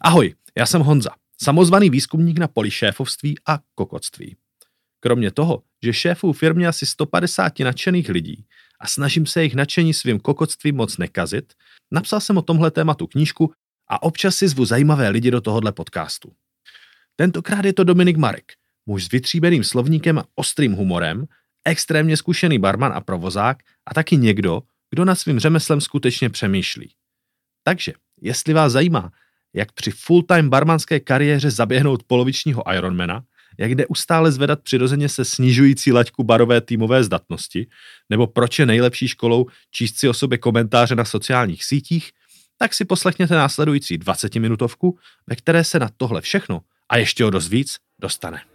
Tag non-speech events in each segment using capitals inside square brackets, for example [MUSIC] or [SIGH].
Ahoj, já jsem Honza, samozvaný výzkumník na poli šéfovství a kokotství. Kromě toho, že šéfu firmě asi 150 nadšených lidí a snažím se jejich nadšení svým kokotstvím moc nekazit, napsal jsem o tomhle tématu knížku a občas si zvu zajímavé lidi do tohohle podcastu. Tentokrát je to Dominik Marek, muž s vytříbeným slovníkem a ostrým humorem, extrémně zkušený barman a provozák a taky někdo, kdo nad svým řemeslem skutečně přemýšlí. Takže, jestli vás zajímá, jak při full-time barmanské kariéře zaběhnout polovičního Ironmana, jak jde ustále zvedat přirozeně se snižující laťku barové týmové zdatnosti, nebo proč je nejlepší školou číst si o sobě komentáře na sociálních sítích, tak si poslechněte následující 20-minutovku, ve které se na tohle všechno a ještě o dost víc dostane.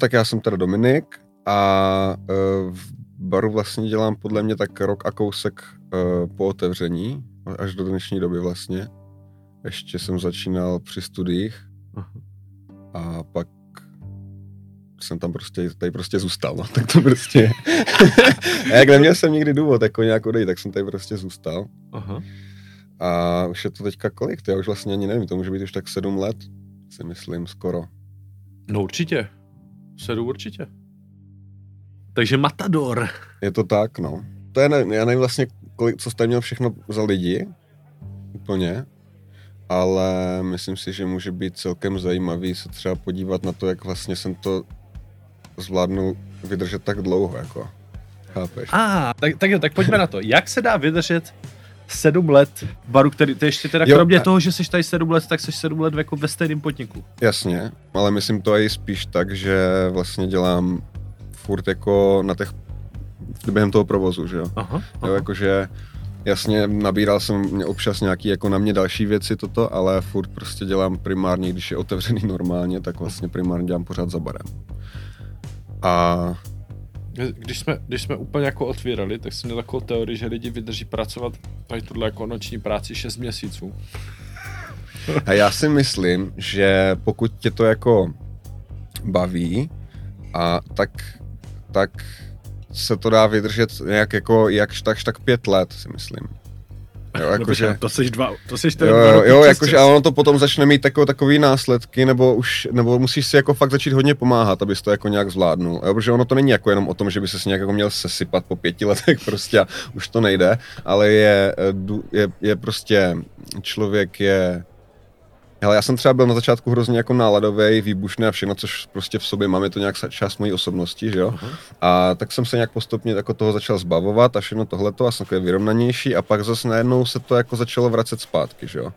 Tak já jsem teda Dominik a uh, v baru vlastně dělám podle mě tak rok a kousek uh, po otevření, až do dnešní doby vlastně. Ještě jsem začínal při studiích a pak jsem tam prostě, tady prostě zůstal, no, [LAUGHS] tak to prostě a jak neměl jsem nikdy důvod jako nějak odejít, tak jsem tady prostě zůstal. Aha. A už je to teďka kolik, to já už vlastně ani nevím, to může být už tak sedm let, si myslím, skoro. No určitě, sedm určitě. Takže Matador. Je to tak, no. To je, ne, já nevím vlastně, kolik, co jste měl všechno za lidi, úplně, ale myslím si, že může být celkem zajímavý se třeba podívat na to, jak vlastně jsem to zvládnu vydržet tak dlouho, jako. Chápeš? A, ah, tak, tak jo, tak pojďme na to. Jak se dá vydržet sedm let baru, který, to ještě teda jo, kromě a... toho, že jsi tady sedm let, tak jsi sedm let jako ve stejném podniku. Jasně, ale myslím to i spíš tak, že vlastně dělám furt jako na těch, během toho provozu, že jo. Aha, aha. jo jakože jasně nabíral jsem občas nějaký jako na mě další věci toto, ale furt prostě dělám primárně, když je otevřený normálně, tak vlastně primárně dělám pořád za barem. A když jsme, když jsme úplně jako otvírali, tak jsem měl takovou teorii, že lidi vydrží pracovat tady tuhle jako noční práci 6 měsíců. A já si myslím, že pokud tě to jako baví, a tak, tak se to dá vydržet nějak jako jakž takž tak pět let, si myslím. Jo, jako, že, to seš dva, to seš ten jo, jo, jo jakože a ono to potom začne mít tako, takový následky, nebo už, nebo musíš si jako fakt začít hodně pomáhat, abys to jako nějak zvládnul, jo, protože ono to není jako jenom o tom, že by se nějak jako měl sesypat po pěti letech [LAUGHS] prostě a už to nejde, ale je, je, je prostě, člověk je Hele, já jsem třeba byl na začátku hrozně jako náladový, výbušný a všechno, což prostě v sobě mám, je to nějak část mojí osobnosti, že jo. Uh-huh. A tak jsem se nějak postupně jako toho začal zbavovat a všechno tohleto a jsem takový vyrovnanější a pak zase najednou se to jako začalo vracet zpátky, že jo.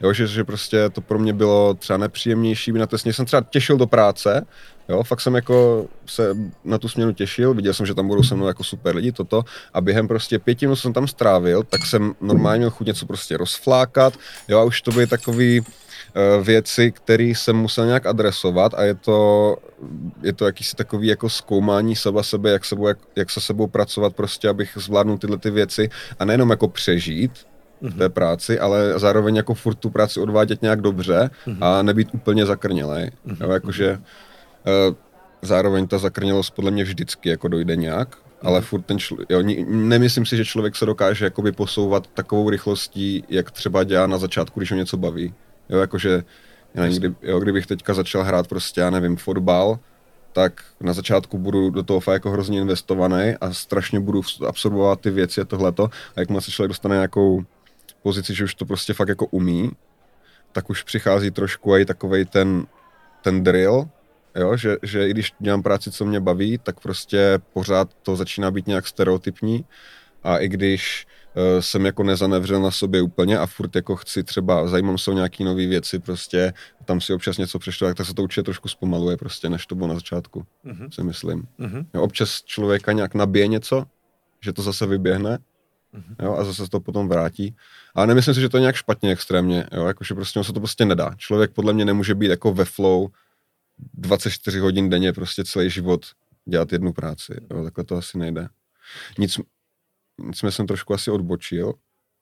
Jo, že, že prostě to pro mě bylo třeba nepříjemnější, na to jsem třeba těšil do práce, jo, fakt jsem jako se na tu směnu těšil, viděl jsem, že tam budou se mnou jako super lidi, toto, a během prostě pěti minut jsem tam strávil, tak jsem normálně měl chuť něco prostě rozflákat, jo, a už to byly takový, věci, které jsem musel nějak adresovat a je to, je to jakýsi takový jako zkoumání seba sebe, jak, sebou, jak, jak se sebou pracovat prostě, abych zvládnul tyhle ty věci a nejenom jako přežít, v té mhm. práci, ale zároveň jako furt tu práci odvádět nějak dobře mhm. a nebýt úplně zakrnělej. Mhm. Jo, jakože uh, zároveň ta zakrnělost podle mě vždycky jako dojde nějak, ale furt ten člověk, jo, nemyslím si, že člověk se dokáže jakoby posouvat takovou rychlostí, jak třeba dělá na začátku, když ho něco baví. Jo, jakože, já nevím, kdy, jo, kdybych teďka začal hrát prostě, já nevím, fotbal, tak na začátku budu do toho fakt jako hrozně investovaný a strašně budu absorbovat ty věci a tohleto. A jakmile se člověk dostane nějakou pozici, že už to prostě fakt jako umí, tak už přichází trošku i takovej ten, ten drill, jo, že, že i když dělám práci, co mě baví, tak prostě pořád to začíná být nějak stereotypní a i když uh, jsem jako nezanevřel na sobě úplně a furt jako chci třeba, zajímám se o nějaký nové věci, prostě tam si občas něco přečtu, tak se to určitě trošku zpomaluje prostě, než to bylo na začátku, mm-hmm. si myslím. Mm-hmm. Jo, občas člověka nějak nabije něco, že to zase vyběhne, mm-hmm. jo, a zase se to potom vrátí. Ale nemyslím si, že to je nějak špatně extrémně, jo, jakože prostě se to prostě nedá. Člověk podle mě nemůže být jako ve flow 24 hodin denně prostě celý život dělat jednu práci, jo, takhle to asi nejde. Nic, nicméně jsem trošku asi odbočil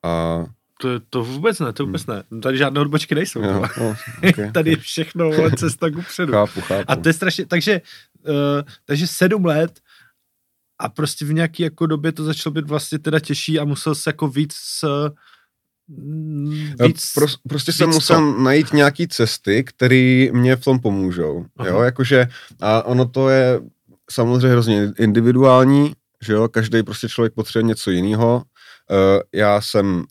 a To, to vůbec ne, to vůbec ne. Tady žádné odbočky nejsou. Jo, no, [LAUGHS] okay. Tady je všechno vole, cesta ku předu. Chápu, chápu. A to je strašně, takže, uh, takže sedm let a prostě v nějaký jako době to začalo být vlastně teda těžší a musel se jako víc uh, víc, Pro, prostě jsem víc musel co? najít nějaký cesty, které mě v tom pomůžou. Aha. Jo, jakože, a ono to je samozřejmě hrozně individuální, že jo, každý prostě člověk potřebuje něco jiného. Uh, já jsem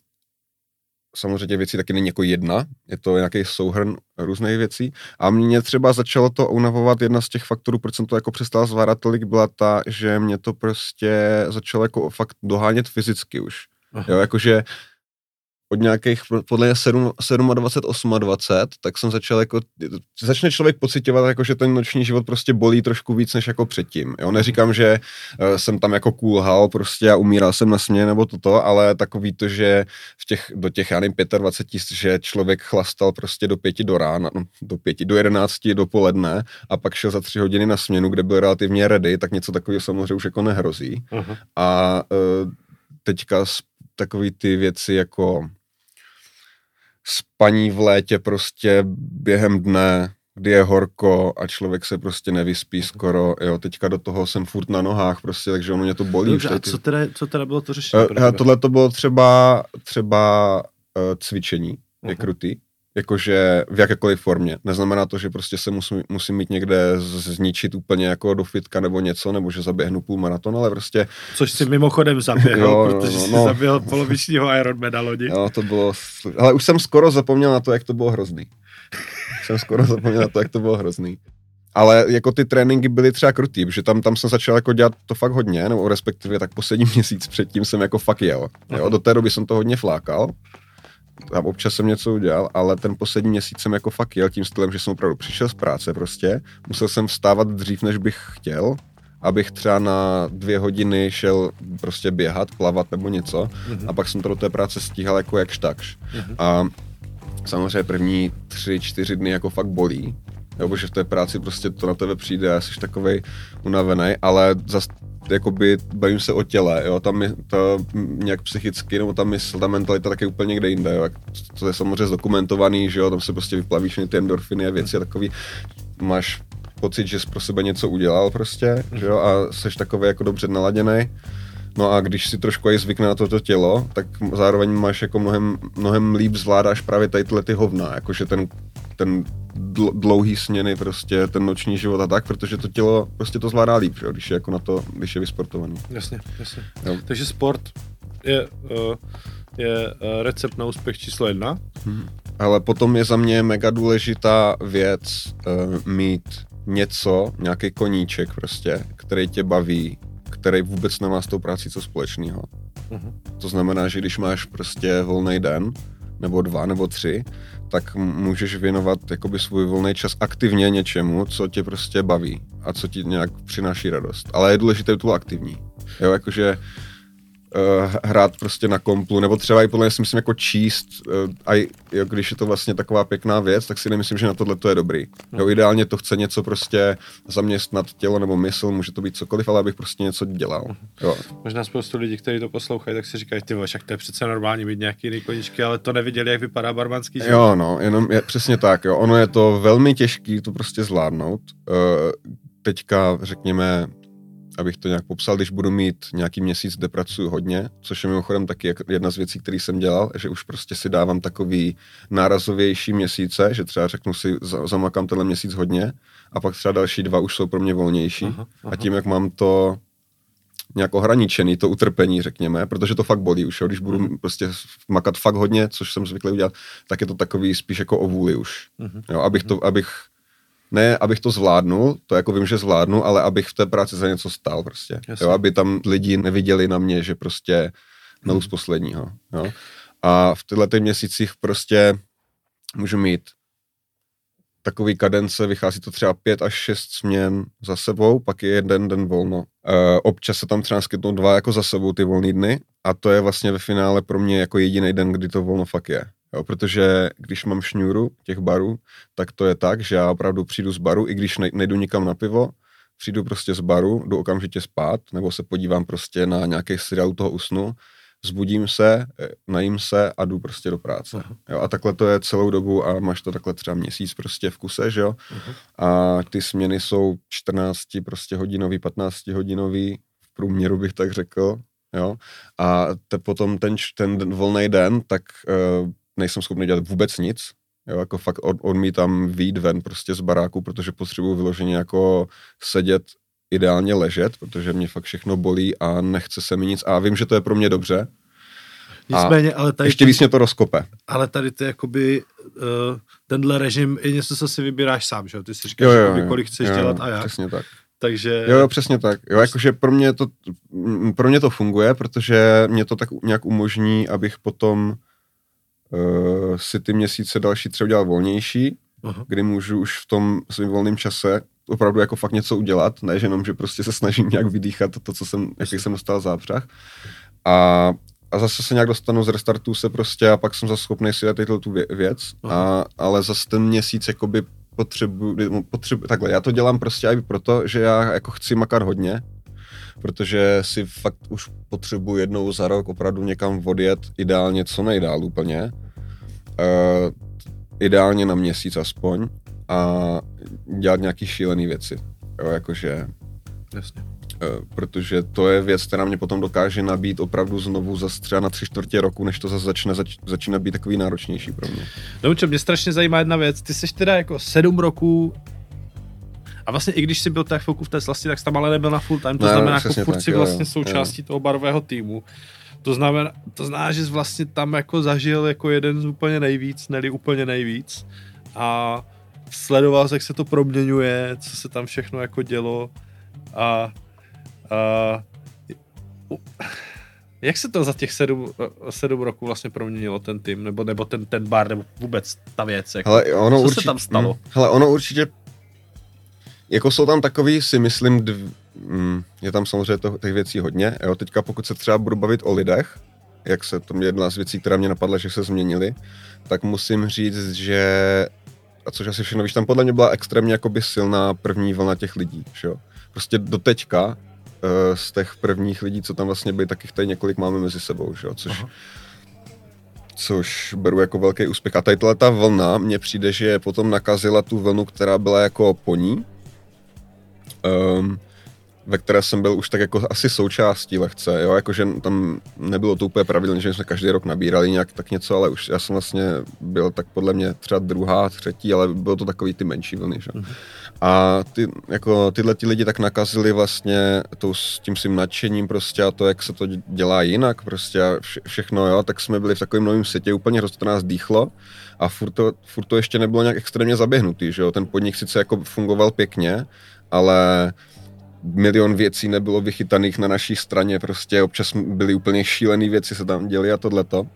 samozřejmě věcí taky není jako jedna, je to nějaký souhrn různých věcí. A mě třeba začalo to unavovat, jedna z těch faktorů, proč jsem to jako přestal zvládat tolik, byla ta, že mě to prostě začalo jako fakt dohánět fyzicky už. Aha. Jo, jakože od nějakých, podle mě 7, 27, 28, tak jsem začal jako, začne člověk pocitovat, jako, že ten noční život prostě bolí trošku víc, než jako předtím. Jo? Neříkám, že uh, jsem tam jako kůlhal prostě a umíral jsem na směně nebo toto, ale takový to, že v těch, do těch, já nevím, 25, že člověk chlastal prostě do pěti do rána, no, do pěti, do jedenácti dopoledne a pak šel za tři hodiny na směnu, kde byl relativně ready, tak něco takového samozřejmě už jako nehrozí. Aha. A uh, teďka s- takový ty věci jako spaní v létě prostě během dne, kdy je horko a člověk se prostě nevyspí skoro, jo, teďka do toho jsem furt na nohách prostě, takže ono mě to bolí. Dobře, a co teda, co teda bylo to řešení? Tebe? tohle to bylo třeba, třeba uh, cvičení, je Mhm. krutý, jakože v jakékoliv formě. Neznamená to, že prostě se musím, musím mít někde zničit úplně jako do fitka nebo něco, nebo že zaběhnu půl maraton, ale prostě Což si mimochodem zaběhl, [LAUGHS] Jo, protože no, jsi no. zaběhl polovičního Ironmana lodi. Jo, to bylo... Ale už jsem skoro zapomněl na to, jak to bylo hrozný. Už jsem skoro zapomněl na to, jak to bylo hrozný. Ale jako ty tréninky byly třeba krutý, protože tam, tam jsem začal jako dělat to fakt hodně, nebo respektive tak poslední [LAUGHS] měsíc předtím jsem jako fakt jel. Jo, do té doby jsem to hodně flákal, a občas jsem něco udělal, ale ten poslední měsíc jsem jako fakt jel tím stylem, že jsem opravdu přišel z práce prostě, musel jsem vstávat dřív, než bych chtěl, abych třeba na dvě hodiny šel prostě běhat, plavat nebo něco Mhm. a pak jsem to do té práce stíhal jako jakž takž. Mhm. A samozřejmě první tři, čtyři dny jako fakt bolí, jo, protože v té práci prostě to na tebe přijde a jsi takovej unavený, ale zas jakoby bavím se o těle, jo, tam je to nějak psychicky, nebo ta mysl, ta mentalita taky úplně někde jinde, jo, to je samozřejmě zdokumentovaný, že jo, tam se prostě vyplaví všechny ty endorfiny a věci a takový, máš pocit, že jsi pro sebe něco udělal prostě, že jo, a jsi takový jako dobře naladěný. No a když si trošku i zvykne na toto tělo, tak zároveň máš jako mnohem, mnohem líp zvládáš právě tady tyhle ty hovna, jakože ten, ten dl- dlouhý směny, prostě ten noční život a tak, protože to tělo prostě to zvládá líp, že? když je jako na to, když je vysportovaný. Jasně, jasně. Jo. Takže sport je, uh, je uh, recept na úspěch číslo jedna. Ale potom je za mě mega důležitá věc uh, mít něco, nějaký koníček prostě, který tě baví, který vůbec nemá s tou prací co společného. Uh-huh. To znamená, že když máš prostě volný den, nebo dva, nebo tři, tak můžeš věnovat jakoby svůj volný čas aktivně něčemu, co tě prostě baví a co ti nějak přináší radost. Ale je důležité, aby to bylo aktivní. Jo, jakože uh, hrát prostě na komplu, nebo třeba i podle mě si myslím jako číst, uh, a i, jo, když je to vlastně taková pěkná věc, tak si nemyslím, že na tohle to je dobrý. Jo, ideálně to chce něco prostě zaměstnat tělo nebo mysl, může to být cokoliv, ale abych prostě něco dělal. Jo. Možná spoustu lidí, kteří to poslouchají, tak si říkají, ty však to je přece normální mít nějaký jiný koníčky, ale to neviděli, jak vypadá barmanský život. Jo, no, jenom je, přesně tak, jo. Ono je to velmi těžký to prostě zvládnout. Uh, teďka, řekněme, abych to nějak popsal, když budu mít nějaký měsíc, kde pracuji hodně, což je mimochodem taky jedna z věcí, které jsem dělal, že už prostě si dávám takový nárazovější měsíce, že třeba řeknu si, za- zamakám tenhle měsíc hodně a pak třeba další dva už jsou pro mě volnější. Aha, aha. A tím, jak mám to nějak ohraničený, to utrpení, řekněme, protože to fakt bolí už, jo. když budu Mhm. prostě makat fakt hodně, což jsem zvyklý udělat, tak je to takový spíš jako o vůli už. Mhm. Jo, abych to, abych, ne, abych to zvládnul, to jako vím, že zvládnu, ale abych v té práci za něco stál prostě. Jasně. Jo, aby tam lidi neviděli na mě, že prostě nelů z posledního. Jo. A v těchto těch měsících prostě můžu mít takový kadence, vychází to třeba pět až šest směn za sebou, pak je jeden den volno. E, občas se tam třeba skytnou dva jako za sebou ty volné dny a to je vlastně ve finále pro mě jako jediný den, kdy to volno fakt je. Jo, protože když mám šňůru těch barů, tak to je tak, že já opravdu přijdu z baru, i když ne, nejdu nikam na pivo, přijdu prostě z baru, jdu okamžitě spát, nebo se podívám prostě na nějaký seriál toho usnu zbudím se, eh, najím se a jdu prostě do práce. Aha. Jo, a takhle to je celou dobu a máš to takhle třeba měsíc prostě v kuse, že jo. Aha. A ty směny jsou 14 prostě hodinový, 15 hodinový, v průměru bych tak řekl, jo. A te, potom ten, ten volný den, tak uh, nejsem schopný dělat vůbec nic, jo, jako fakt od, odmítám výjít ven prostě z baráku, protože potřebuji vyloženě jako sedět ideálně ležet, protože mě fakt všechno bolí a nechce se mi nic. A vím, že to je pro mě dobře. Nicméně, ale tady, Ještě víc mě to rozkope. ale tady ty jakoby, uh, tenhle režim je něco, co si vybíráš sám, že jo? Ty si říkáš, Jo, jo, jakoby, kolik chceš jo, dělat a jak. Přesně tak. Takže Jo, jo, přesně tak. Jo, jakože pro mě to, pro mě to funguje, protože mě to tak nějak umožní, abych potom uh, si ty měsíce další třeba udělal volnější, Aha. kdy můžu už v tom svým volném čase opravdu jako fakt něco udělat, ne že jenom, že prostě se snažím nějak vydýchat to, co jsem, jaký jsem dostal zápřah. A, a zase se nějak dostanu z restartu se prostě a pak jsem zase schopný si dát tu vě- věc, a, ale zase ten měsíc jakoby potřebuji, potřebu, takhle, já to dělám prostě i proto, že já jako chci makat hodně, protože si fakt už potřebuji jednou za rok opravdu někam odjet, ideálně co nejdál úplně. Uh, ideálně na měsíc aspoň a dělat nějaký šílený věci. Jo, jakože, Jasně. uh, protože to je věc, která mě potom dokáže nabít opravdu znovu za třeba na tři čtvrtě roku, než to zase začne, zač, začíná být takový náročnější pro mě. No, čo, mě strašně zajímá jedna věc. Ty jsi teda jako sedm roků a vlastně i když jsi byl tak chvilku v té slasti, tak jsi tam ale nebyl na full time. To Ne, znamená, jako furt tak, si jo, vlastně jo, součástí toho barového týmu. To znamená, to znamená, že jsi vlastně tam jako zažil jako jeden z úplně nejvíc, neli úplně nejvíc. A sledoval, jak se to proměňuje, co se tam všechno jako dělo. A, a u- jak se to za těch sedm, sedm roků vlastně proměnilo ten tým, nebo, nebo ten, ten bar, nebo vůbec ta věc? Jako, Hele, ono co určitě, se tam stalo? Hm, hele, ono určitě, jako jsou tam takový, si myslím, dv, hm, je tam samozřejmě to, těch věcí hodně. Jo, teďka pokud se třeba budu bavit o lidech, jak se to mě jedna z věcí, která mě napadla, že se změnily, tak musím říct, že a což asi všechno víš, tam podle mě byla extrémně jakoby silná první vlna těch lidí, že jo. Prostě do teďka eh, z těch prvních lidí, co tam vlastně byli, tak jich tady několik máme mezi sebou, že jo, což Aha. což beru jako velký úspěch. A tady ta vlna mně přijde, že potom nakazila tu vlnu, která byla jako po ní, um, ve které jsem byl už tak jako asi součástí lehce, jo, jakože tam nebylo to úplně pravidelně, že jsme každý rok nabírali nějak tak něco, ale už já jsem vlastně byl tak podle mě třeba druhá, třetí, ale bylo to takový ty menší vlny, že? Mhm. A ty, jako, tyhle ty lidi tak nakazili vlastně tou, s tím svým nadšením prostě a to, jak se to dělá jinak prostě a vše, všechno, jo, tak jsme byli v takovém novém světě, úplně hrozně to nás dýchlo a furt to, furt to ještě nebylo nějak extrémně zaběhnutý, že jo, ten podnik sice jako fungoval pěkně, ale milion věcí nebylo vychytaných na naší straně, prostě občas byly úplně šílené věci se tam děly a tohleto.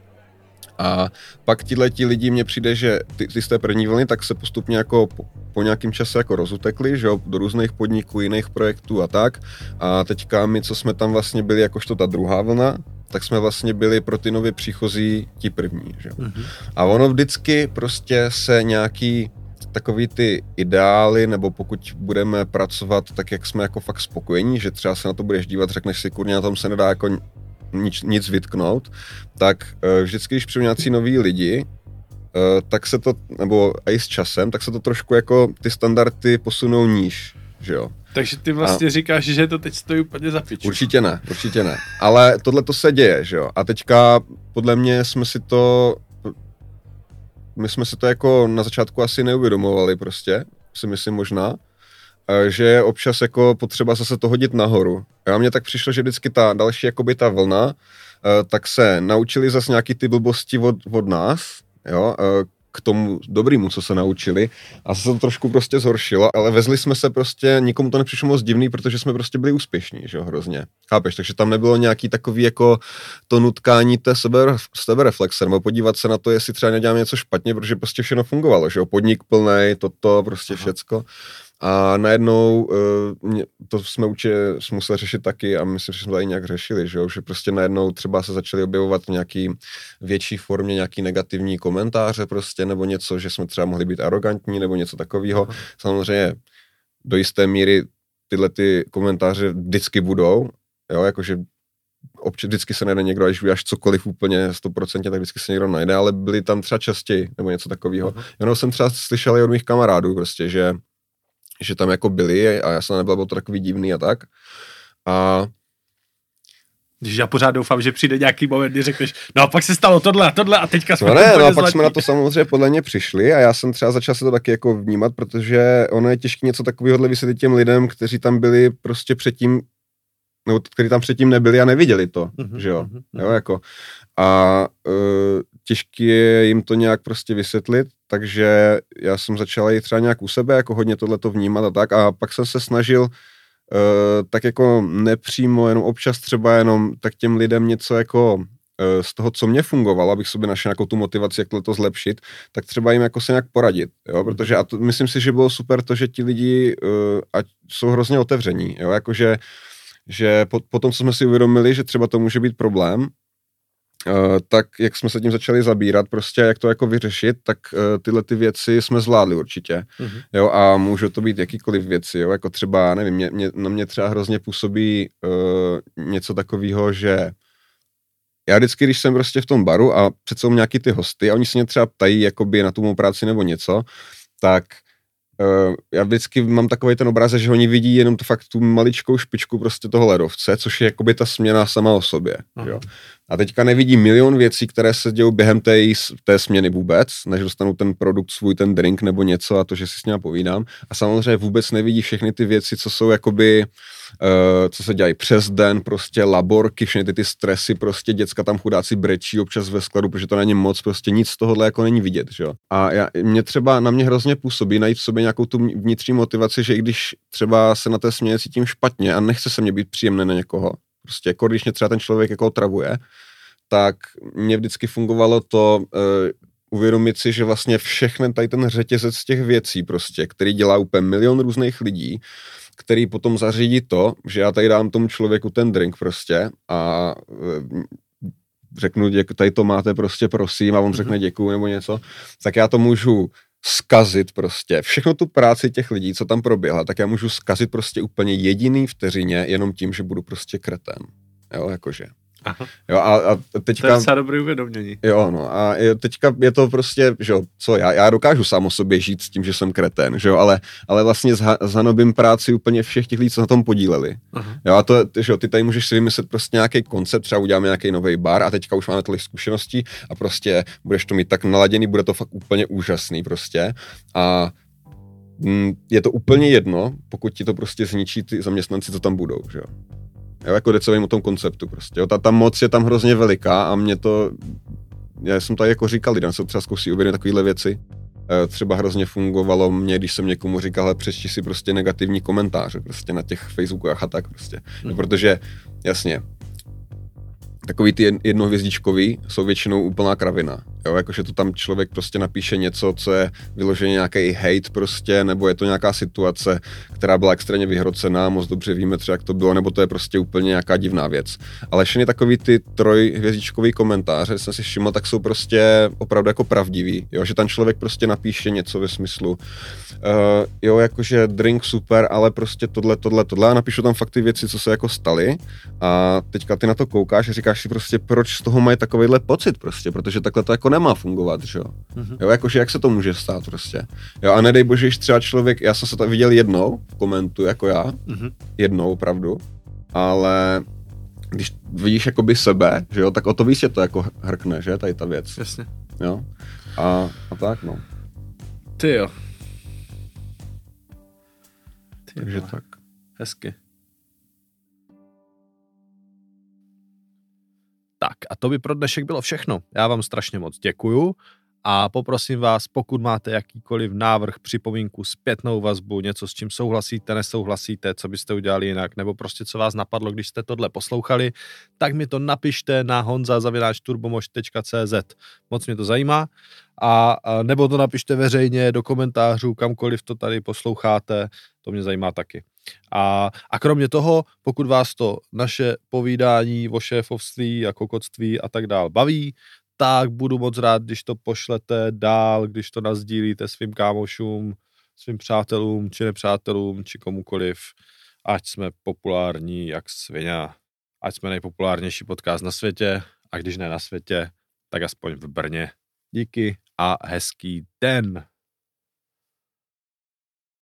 A pak tihle ti lidi mně přijde, že ty, ty z té první vlny tak se postupně jako po, po nějakém čase jako rozutekli, že jo, do různých podniků, jiných projektů a tak. A teďka my, co jsme tam vlastně byli jakožto ta druhá vlna, tak jsme vlastně byli pro ty nově příchozí ti první, že jo. Mhm. A ono vždycky prostě se nějaký takový ty ideály, nebo pokud budeme pracovat tak, jak jsme jako fakt spokojení, že třeba se na to budeš dívat, řekneš si, kurně, na tom se nedá jako nic, nic vytknout, tak eh, vždycky, když přijdu nějací noví lidi, eh, tak se to, nebo i s časem, tak se to trošku jako ty standardy posunou níž, že jo. Takže ty vlastně a... říkáš, že to teď stojí úplně za piču. Určitě ne, určitě ne. Ale tohle to se děje, že jo. A teďka podle mě jsme si to, my jsme si to jako na začátku asi neuvědomovali prostě, si myslím možná, že je občas jako potřeba zase to hodit nahoru. A mně tak přišlo, že vždycky ta další jakoby ta vlna, eh, tak se naučili zase nějaký ty blbosti od, od nás, jo, eh, k tomu dobrýmu, co se naučili a se to trošku prostě zhoršilo, ale vezli jsme se prostě, nikomu to nepřišlo moc divný, protože jsme prostě byli úspěšní, že jo, hrozně. Chápeš, takže tam nebylo nějaký takový jako to nutkání té sebe, sebereflexe, nebo podívat se na to, jestli třeba neděláme něco špatně, protože prostě všechno fungovalo, že jo, podnik plný, toto, prostě Aha. všecko. A najednou mě- to jsme určitě museli řešit taky a myslím, že jsme to i nějak řešili, že, jo? že prostě najednou třeba se začaly objevovat v nějaký větší formě nějaký negativní komentáře prostě nebo něco, že jsme třeba mohli být arrogantní nebo něco takového. Samozřejmě do jisté míry tyhle ty komentáře vždycky budou, jo, jakože občas vždycky se najde někdo, až uděláš cokoliv úplně 100%, tak vždycky se někdo najde, ale byli tam třeba častěji, nebo něco takového. Jenom jsem třeba slyšel i od mých kamarádů prostě, že, že tam jako byli a já jsem nebyl, byl to takový divný a tak. A když já pořád doufám, že přijde nějaký moment, kdy řekneš, no a pak se stalo tohle a tohle a teďka jsme No ne, no a pak jsme na to samozřejmě podle mě přišli a já jsem třeba začal se to taky jako vnímat, protože ono je těžké něco takového vysvětlit těm lidem, kteří tam byli prostě předtím, nebo kteří tam předtím nebyli a neviděli to, mm-hmm, že jo, mm-hmm. jo, jako. A uh, těžké je jim to nějak prostě vysvětlit, takže já jsem začal i třeba nějak u sebe, jako hodně tohle to vnímat a tak. A pak jsem se snažil Uh, tak jako nepřímo, jenom občas třeba jenom tak těm lidem něco jako uh, z toho, co mě fungovalo, abych sobě našel jako tu motivaci, jak to zlepšit, tak třeba jim jako se nějak poradit, jo, protože a to, myslím si, že bylo super to, že ti lidi uh, ať jsou hrozně otevření, jo, jakože že po, po tom, co jsme si uvědomili, že třeba to může být problém, tak jak jsme se tím začali zabírat, prostě jak to jako vyřešit, tak uh, tyhle ty věci jsme zvládli určitě, mm-hmm. jo, a můžou to být jakýkoliv věci, jo, jako třeba, nevím, mě, mě, na mě třeba hrozně působí uh, něco takového, že já vždycky, když jsem prostě v tom baru a přece jsou nějaký ty hosty a oni se mě třeba ptají jakoby na tu mou práci nebo něco, tak uh, já vždycky mám takový ten obraz, že oni vidí jenom tu fakt tu maličkou špičku prostě toho ledovce, což je jakoby ta směna sama o sobě. Jo. A teďka nevidí milion věcí, které se dějí během té, té směny vůbec, než dostanu ten produkt svůj, ten drink nebo něco a to, že si s ním povídám. A samozřejmě vůbec nevidí všechny ty věci, co jsou jakoby, uh, co se dělají přes den, prostě laborky, všechny ty, ty stresy, prostě děcka tam chudáci brečí občas ve skladu, protože to není moc, prostě nic z tohohle jako není vidět, že jo. A já, mě třeba, na mě hrozně působí najít v sobě nějakou tu vnitřní motivaci, že i když třeba se na té směně cítím špatně a nechce se mě být příjemné na někoho, prostě jako když mě třeba ten člověk jako otravuje, tak mě vždycky fungovalo to uh, uvědomit si, že vlastně všechny tady ten řetězec z těch věcí prostě, který dělá úplně milion různých lidí, který potom zařídí to, že já tady dám tomu člověku ten drink prostě a uh, řeknu, děk, tady to máte prostě prosím a on řekne mhm. děkuju nebo něco, tak já to můžu skazit prostě všechno tu práci těch lidí, co tam proběhla, tak já můžu skazit prostě úplně jediný vteřině jenom tím, že budu prostě kreten. Jo, jakože. Aha. Jo, a, a teďka... To je docela dobrý uvědomění. Jo, no a je, teďka je to prostě, že jo, co já, já dokážu sám o sobě žít s tím, že jsem kreten, že jo, ale, ale vlastně zanobím práci úplně všech těch lidí, co na tom podíleli. Aha. Jo, a to, že jo, ty tady můžeš si vymyslet prostě nějaký koncept, třeba uděláme nějaký nový bar a teďka už máme tolik zkušeností a prostě budeš to mít tak naladěný, bude to fakt úplně úžasný prostě a mm, je to úplně jedno, pokud ti to prostě zničí ty zaměstnanci, co tam budou, že jo. Jo, jako jde o tom konceptu prostě. Jo. Ta, ta moc je tam hrozně veliká a mě to, já jsem to jako říkal lidem, se třeba zkusí uvědomit takovéhle věci. E, třeba hrozně fungovalo mě, když jsem někomu říkal, hele, přečti si prostě negativní komentáře prostě na těch Facebookách a tak prostě. No, protože, jasně, takový ty jednohvězdičkový jsou většinou úplná kravina. Jo, jakože to tam člověk prostě napíše něco, co je vyloženě nějaký hate prostě, nebo je to nějaká situace, která byla extrémně vyhrocená, moc dobře víme třeba, jak to bylo, nebo to je prostě úplně nějaká divná věc. Ale všechny takový ty trojhvězdičkový komentáře, jsem si všiml, tak jsou prostě opravdu jako pravdivý, jo, že ten člověk prostě napíše něco ve smyslu, uh, jo, jakože drink super, ale prostě tohle, tohle, tohle. A napíšu tam fakt ty věci, co se jako staly. A teďka ty na to koukáš a říkáš si prostě, proč z toho mají takovýhle pocit prostě, protože takhle to jako nemá fungovat, že jo. Mm-hmm. Jo, jakože jak se to může stát prostě. Jo, a nedej bože, že třeba člověk, já jsem se to viděl jednou v komentu, jako já, mm-hmm. jednou opravdu, ale když vidíš jakoby sebe, že jo, tak o to víc je to jako hrkne, že, tady ta věc. Jasně. Jo, a, a tak, no. Ty jo. Ty Takže jo. tak. Hezky. Tak a to by pro dnešek bylo všechno. Já vám strašně moc děkuju a poprosím vás, pokud máte jakýkoliv návrh, připomínku, zpětnou vazbu, něco s čím souhlasíte, nesouhlasíte, co byste udělali jinak, nebo prostě co vás napadlo, když jste tohle poslouchali, tak mi to napište na honza.turbomož.cz. Moc mě to zajímá. A, a nebo to napište veřejně do komentářů, kamkoliv to tady posloucháte, to mě zajímá taky. A, a kromě toho, pokud vás to naše povídání o šéfovství a kokotství a tak dál baví, tak budu moc rád, když to pošlete dál, když to nazdílíte svým kámošům, svým přátelům, či nepřátelům, či komukoliv, ať jsme populární jak svině. ať jsme nejpopulárnější podcast na světě a když ne na světě, tak aspoň v Brně. Díky a hezký den.